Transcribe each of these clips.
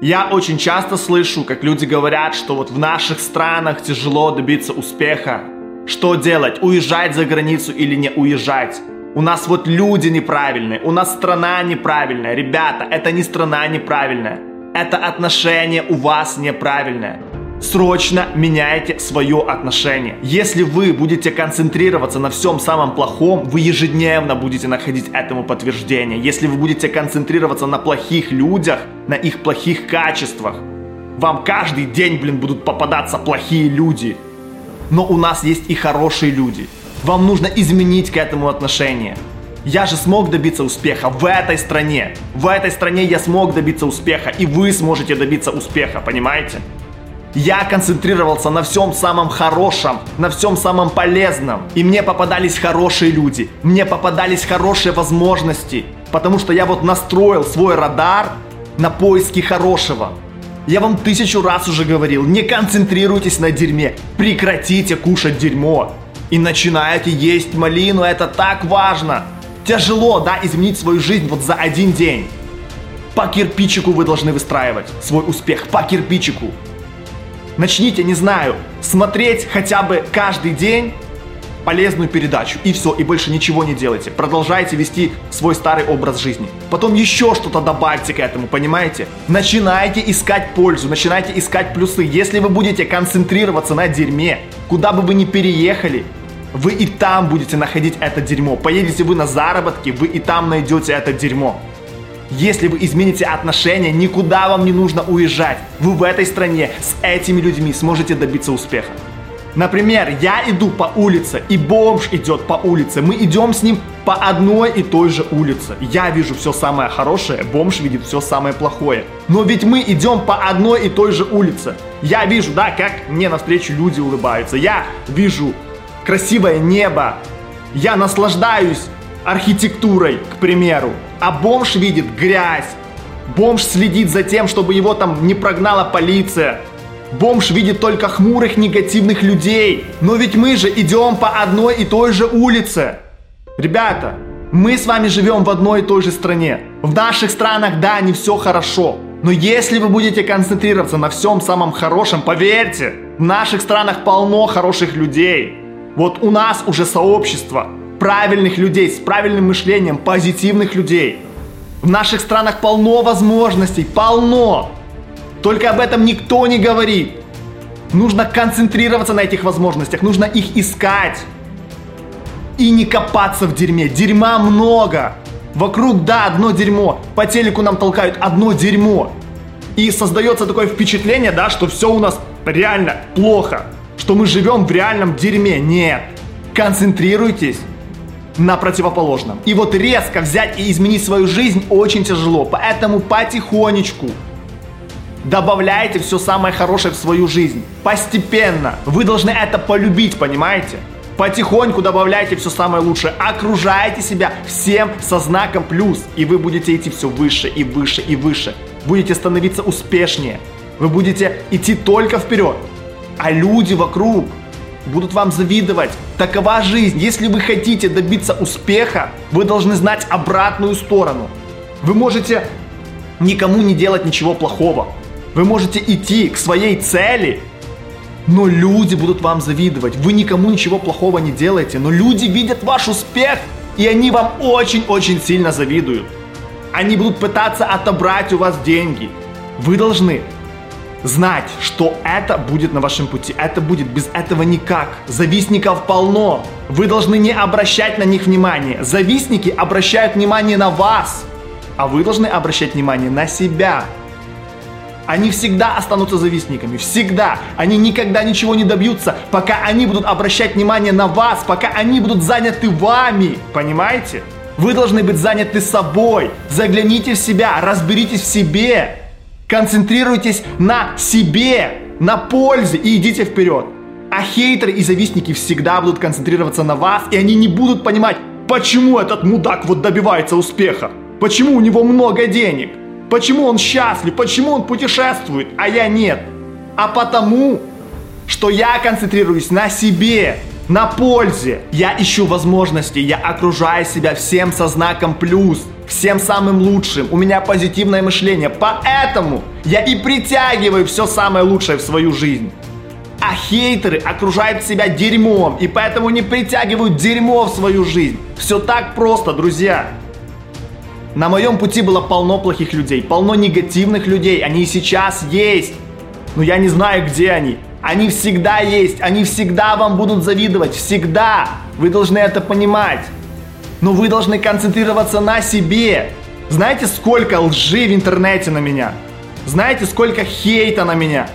Я очень часто слышу, как люди говорят, что вот в наших странах тяжело добиться успеха. Что делать? Уезжать за границу или не уезжать? У нас вот люди неправильные, у нас страна неправильная. Ребята, это не страна неправильная. Это отношение у вас неправильное. Срочно меняйте свое отношение. Если вы будете концентрироваться на всем самом плохом, вы ежедневно будете находить этому подтверждение. Если вы будете концентрироваться на плохих людях, на их плохих качествах, вам каждый день, блин, будут попадаться плохие люди. Но у нас есть и хорошие люди. Вам нужно изменить к этому отношение. Я же смог добиться успеха в этой стране. В этой стране я смог добиться успеха, и вы сможете добиться успеха, понимаете? Я концентрировался на всем самом хорошем, на всем самом полезном. И мне попадались хорошие люди, мне попадались хорошие возможности. Потому что я вот настроил свой радар на поиски хорошего. Я вам тысячу раз уже говорил, не концентрируйтесь на дерьме, прекратите кушать дерьмо. И начинаете есть малину, это так важно. Тяжело, да, изменить свою жизнь вот за один день. По кирпичику вы должны выстраивать свой успех, по кирпичику начните, не знаю, смотреть хотя бы каждый день полезную передачу. И все, и больше ничего не делайте. Продолжайте вести свой старый образ жизни. Потом еще что-то добавьте к этому, понимаете? Начинайте искать пользу, начинайте искать плюсы. Если вы будете концентрироваться на дерьме, куда бы вы ни переехали, вы и там будете находить это дерьмо. Поедете вы на заработки, вы и там найдете это дерьмо. Если вы измените отношения, никуда вам не нужно уезжать. Вы в этой стране с этими людьми сможете добиться успеха. Например, я иду по улице, и бомж идет по улице. Мы идем с ним по одной и той же улице. Я вижу все самое хорошее, бомж видит все самое плохое. Но ведь мы идем по одной и той же улице. Я вижу, да, как мне навстречу люди улыбаются. Я вижу красивое небо. Я наслаждаюсь архитектурой, к примеру. А бомж видит грязь. Бомж следит за тем, чтобы его там не прогнала полиция. Бомж видит только хмурых негативных людей. Но ведь мы же идем по одной и той же улице. Ребята, мы с вами живем в одной и той же стране. В наших странах, да, не все хорошо. Но если вы будете концентрироваться на всем самом хорошем, поверьте, в наших странах полно хороших людей. Вот у нас уже сообщество, правильных людей, с правильным мышлением, позитивных людей. В наших странах полно возможностей, полно. Только об этом никто не говорит. Нужно концентрироваться на этих возможностях, нужно их искать. И не копаться в дерьме. Дерьма много. Вокруг, да, одно дерьмо. По телеку нам толкают одно дерьмо. И создается такое впечатление, да, что все у нас реально плохо. Что мы живем в реальном дерьме. Нет. Концентрируйтесь на противоположном. И вот резко взять и изменить свою жизнь очень тяжело. Поэтому потихонечку добавляйте все самое хорошее в свою жизнь. Постепенно. Вы должны это полюбить, понимаете? Потихоньку добавляйте все самое лучшее. Окружайте себя всем со знаком плюс. И вы будете идти все выше и выше и выше. Будете становиться успешнее. Вы будете идти только вперед. А люди вокруг будут вам завидовать. Такова жизнь. Если вы хотите добиться успеха, вы должны знать обратную сторону. Вы можете никому не делать ничего плохого. Вы можете идти к своей цели, но люди будут вам завидовать. Вы никому ничего плохого не делаете, но люди видят ваш успех, и они вам очень-очень сильно завидуют. Они будут пытаться отобрать у вас деньги. Вы должны знать, что это будет на вашем пути. Это будет без этого никак. Завистников полно. Вы должны не обращать на них внимания. Завистники обращают внимание на вас, а вы должны обращать внимание на себя. Они всегда останутся завистниками, всегда. Они никогда ничего не добьются, пока они будут обращать внимание на вас, пока они будут заняты вами. Понимаете? Вы должны быть заняты собой. Загляните в себя, разберитесь в себе. Концентрируйтесь на себе, на пользе и идите вперед. А хейтеры и завистники всегда будут концентрироваться на вас, и они не будут понимать, почему этот мудак вот добивается успеха, почему у него много денег, почему он счастлив, почему он путешествует, а я нет. А потому, что я концентрируюсь на себе, на пользе. Я ищу возможности, я окружаю себя всем со знаком плюс. Всем самым лучшим, у меня позитивное мышление, поэтому я и притягиваю все самое лучшее в свою жизнь. А хейтеры окружают себя дерьмом, и поэтому не притягивают дерьмо в свою жизнь. Все так просто, друзья. На моем пути было полно плохих людей, полно негативных людей, они и сейчас есть. Но я не знаю, где они. Они всегда есть, они всегда вам будут завидовать, всегда. Вы должны это понимать. Но вы должны концентрироваться на себе. Знаете, сколько лжи в интернете на меня? Знаете, сколько хейта на меня?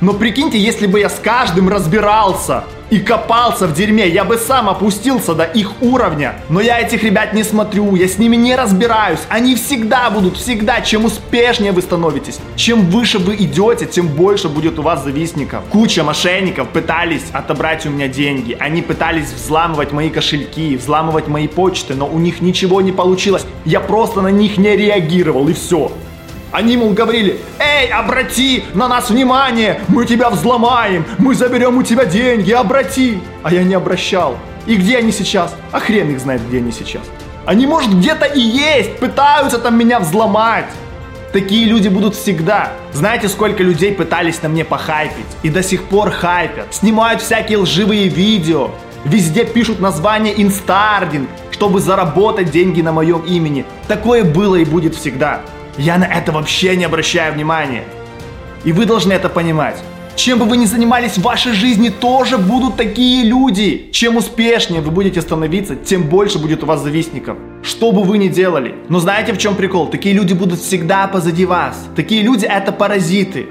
Но прикиньте, если бы я с каждым разбирался и копался в дерьме, я бы сам опустился до их уровня. Но я этих ребят не смотрю, я с ними не разбираюсь. Они всегда будут, всегда. Чем успешнее вы становитесь, чем выше вы идете, тем больше будет у вас завистников. Куча мошенников пытались отобрать у меня деньги. Они пытались взламывать мои кошельки, взламывать мои почты, но у них ничего не получилось. Я просто на них не реагировал и все. Они, мол, говорили, эй, обрати на нас внимание, мы тебя взломаем, мы заберем у тебя деньги, обрати. А я не обращал. И где они сейчас? А хрен их знает, где они сейчас. Они, может, где-то и есть, пытаются там меня взломать. Такие люди будут всегда. Знаете, сколько людей пытались на мне похайпить? И до сих пор хайпят. Снимают всякие лживые видео. Везде пишут название инстардинг, чтобы заработать деньги на моем имени. Такое было и будет всегда. Я на это вообще не обращаю внимания. И вы должны это понимать. Чем бы вы ни занимались в вашей жизни, тоже будут такие люди. Чем успешнее вы будете становиться, тем больше будет у вас завистников. Что бы вы ни делали. Но знаете в чем прикол? Такие люди будут всегда позади вас. Такие люди это паразиты.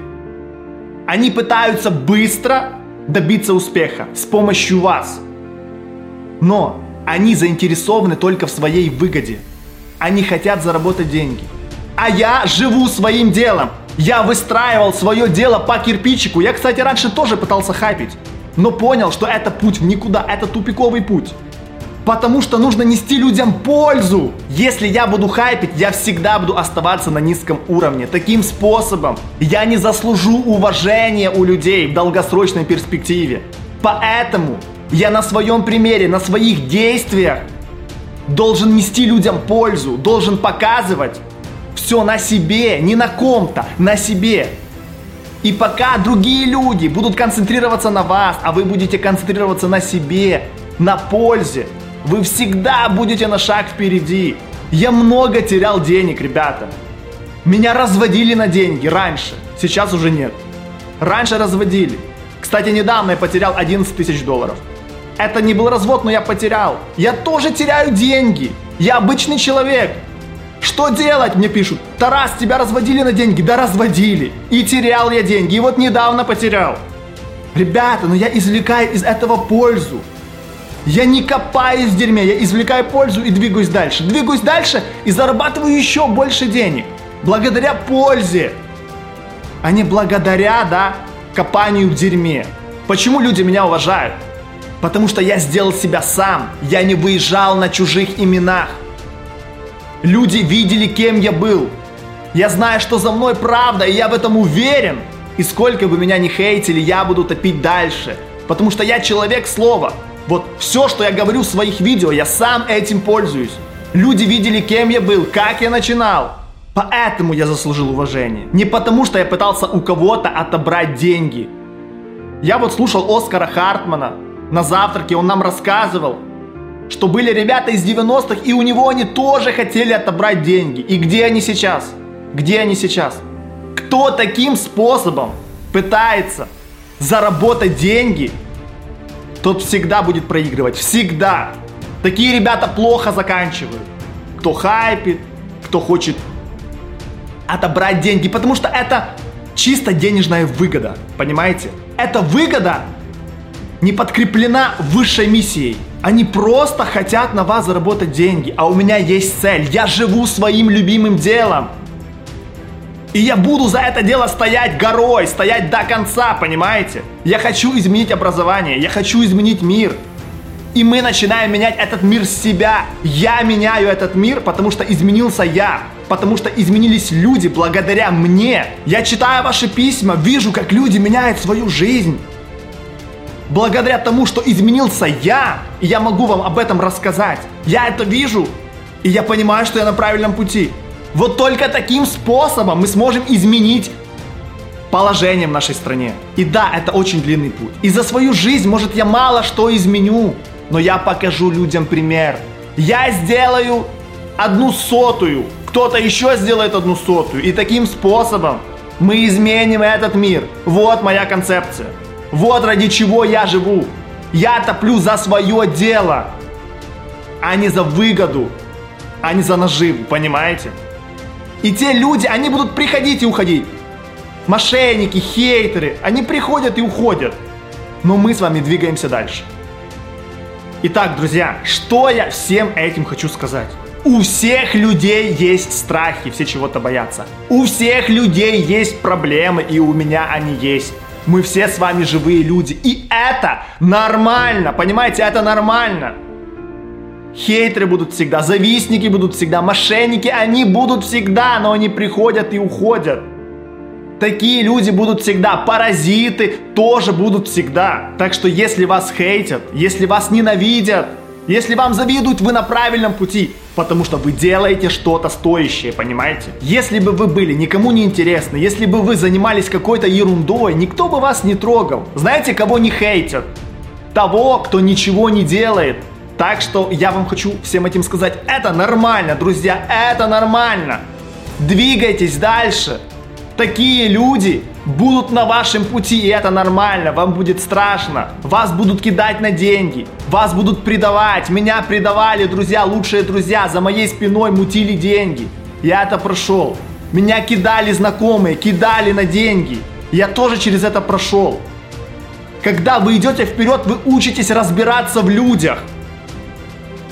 Они пытаются быстро добиться успеха с помощью вас. Но они заинтересованы только в своей выгоде. Они хотят заработать деньги а я живу своим делом. Я выстраивал свое дело по кирпичику. Я, кстати, раньше тоже пытался хайпить, но понял, что это путь в никуда, это тупиковый путь. Потому что нужно нести людям пользу. Если я буду хайпить, я всегда буду оставаться на низком уровне. Таким способом я не заслужу уважения у людей в долгосрочной перспективе. Поэтому я на своем примере, на своих действиях должен нести людям пользу, должен показывать, все на себе, не на ком-то, на себе. И пока другие люди будут концентрироваться на вас, а вы будете концентрироваться на себе, на пользе, вы всегда будете на шаг впереди. Я много терял денег, ребята. Меня разводили на деньги раньше, сейчас уже нет. Раньше разводили. Кстати, недавно я потерял 11 тысяч долларов. Это не был развод, но я потерял. Я тоже теряю деньги. Я обычный человек. Что делать, мне пишут. Тарас, тебя разводили на деньги? Да разводили. И терял я деньги. И вот недавно потерял. Ребята, но ну я извлекаю из этого пользу. Я не копаюсь в дерьме, я извлекаю пользу и двигаюсь дальше. Двигаюсь дальше и зарабатываю еще больше денег. Благодаря пользе. А не благодаря, да, копанию в дерьме. Почему люди меня уважают? Потому что я сделал себя сам. Я не выезжал на чужих именах. Люди видели, кем я был. Я знаю, что за мной правда, и я в этом уверен. И сколько бы меня ни хейтили, я буду топить дальше. Потому что я человек слова. Вот все, что я говорю в своих видео, я сам этим пользуюсь. Люди видели, кем я был, как я начинал. Поэтому я заслужил уважение. Не потому, что я пытался у кого-то отобрать деньги. Я вот слушал Оскара Хартмана. На завтраке он нам рассказывал, что были ребята из 90-х, и у него они тоже хотели отобрать деньги. И где они сейчас? Где они сейчас? Кто таким способом пытается заработать деньги, тот всегда будет проигрывать. Всегда. Такие ребята плохо заканчивают. Кто хайпит, кто хочет отобрать деньги, потому что это чисто денежная выгода, понимаете? Эта выгода не подкреплена высшей миссией. Они просто хотят на вас заработать деньги, а у меня есть цель. Я живу своим любимым делом. И я буду за это дело стоять горой, стоять до конца, понимаете? Я хочу изменить образование, я хочу изменить мир. И мы начинаем менять этот мир с себя. Я меняю этот мир, потому что изменился я. Потому что изменились люди благодаря мне. Я читаю ваши письма, вижу, как люди меняют свою жизнь благодаря тому, что изменился я, и я могу вам об этом рассказать. Я это вижу. И я понимаю, что я на правильном пути. Вот только таким способом мы сможем изменить положение в нашей стране. И да, это очень длинный путь. И за свою жизнь, может, я мало что изменю, но я покажу людям пример. Я сделаю одну сотую, кто-то еще сделает одну сотую. И таким способом мы изменим этот мир. Вот моя концепция. Вот ради чего я живу. Я топлю за свое дело, а не за выгоду, а не за наживу, понимаете? И те люди, они будут приходить и уходить. Мошенники, хейтеры, они приходят и уходят. Но мы с вами двигаемся дальше. Итак, друзья, что я всем этим хочу сказать? У всех людей есть страхи, все чего-то боятся. У всех людей есть проблемы, и у меня они есть. Мы все с вами живые люди, и это нормально, понимаете, это нормально. Хейтеры будут всегда, завистники будут всегда, мошенники, они будут всегда, но они приходят и уходят. Такие люди будут всегда, паразиты тоже будут всегда. Так что если вас хейтят, если вас ненавидят, если вам завидуют, вы на правильном пути, потому что вы делаете что-то стоящее, понимаете? Если бы вы были никому не интересны, если бы вы занимались какой-то ерундой, никто бы вас не трогал. Знаете, кого не хейтят? Того, кто ничего не делает. Так что я вам хочу всем этим сказать, это нормально, друзья, это нормально. Двигайтесь дальше. Такие люди будут на вашем пути, и это нормально, вам будет страшно. Вас будут кидать на деньги, вас будут предавать. Меня предавали, друзья, лучшие друзья, за моей спиной мутили деньги. Я это прошел. Меня кидали знакомые, кидали на деньги. Я тоже через это прошел. Когда вы идете вперед, вы учитесь разбираться в людях.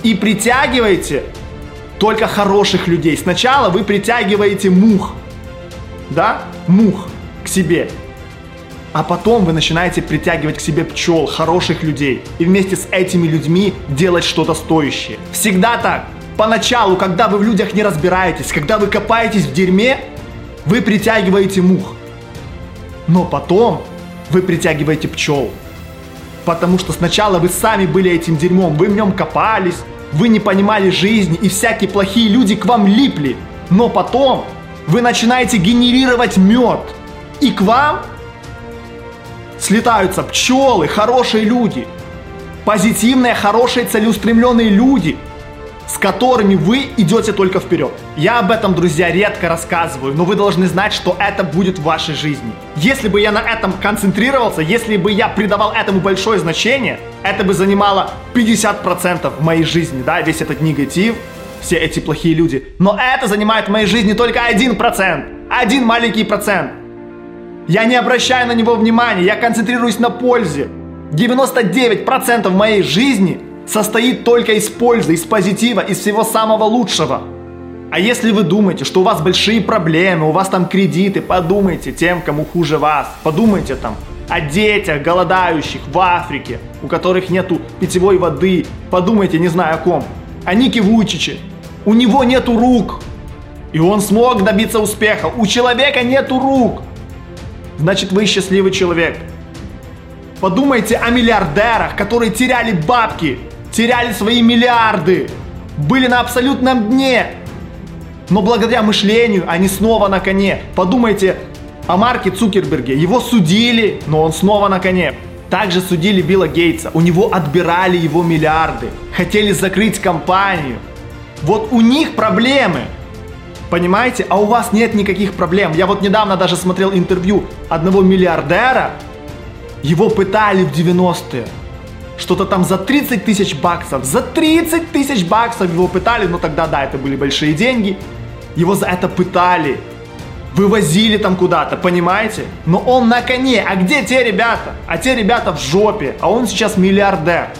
И притягиваете только хороших людей. Сначала вы притягиваете мух. Да? Мух к себе. А потом вы начинаете притягивать к себе пчел, хороших людей, и вместе с этими людьми делать что-то стоящее. Всегда так. Поначалу, когда вы в людях не разбираетесь, когда вы копаетесь в дерьме, вы притягиваете мух. Но потом вы притягиваете пчел. Потому что сначала вы сами были этим дерьмом, вы в нем копались, вы не понимали жизни, и всякие плохие люди к вам липли. Но потом вы начинаете генерировать мед – и к вам слетаются пчелы, хорошие люди, позитивные, хорошие, целеустремленные люди, с которыми вы идете только вперед. Я об этом, друзья, редко рассказываю, но вы должны знать, что это будет в вашей жизни. Если бы я на этом концентрировался, если бы я придавал этому большое значение, это бы занимало 50% в моей жизни, да, весь этот негатив, все эти плохие люди. Но это занимает в моей жизни только 1%. Один маленький процент. Я не обращаю на него внимания, я концентрируюсь на пользе. 99% моей жизни состоит только из пользы, из позитива, из всего самого лучшего. А если вы думаете, что у вас большие проблемы, у вас там кредиты, подумайте тем, кому хуже вас. Подумайте там о детях, голодающих в Африке, у которых нету питьевой воды. Подумайте, не знаю о ком. О Нике Вучиче. У него нету рук. И он смог добиться успеха. У человека нету рук значит вы счастливый человек. Подумайте о миллиардерах, которые теряли бабки, теряли свои миллиарды, были на абсолютном дне. Но благодаря мышлению они снова на коне. Подумайте о Марке Цукерберге. Его судили, но он снова на коне. Также судили Билла Гейтса. У него отбирали его миллиарды. Хотели закрыть компанию. Вот у них проблемы. Понимаете? А у вас нет никаких проблем. Я вот недавно даже смотрел интервью одного миллиардера. Его пытали в 90-е. Что-то там за 30 тысяч баксов. За 30 тысяч баксов его пытали. Но тогда, да, это были большие деньги. Его за это пытали. Вывозили там куда-то, понимаете? Но он на коне. А где те ребята? А те ребята в жопе. А он сейчас миллиардер.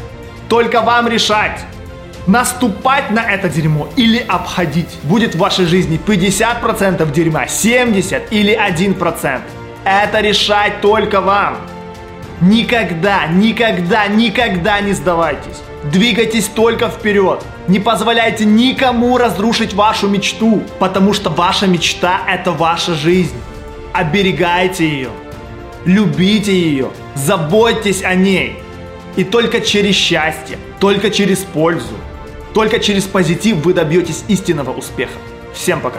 Только вам решать наступать на это дерьмо или обходить. Будет в вашей жизни 50% дерьма, 70% или 1%. Это решать только вам. Никогда, никогда, никогда не сдавайтесь. Двигайтесь только вперед. Не позволяйте никому разрушить вашу мечту, потому что ваша мечта – это ваша жизнь. Оберегайте ее, любите ее, заботьтесь о ней. И только через счастье, только через пользу, Только через позитив вы добьетесь истинного успеха. Всем пока!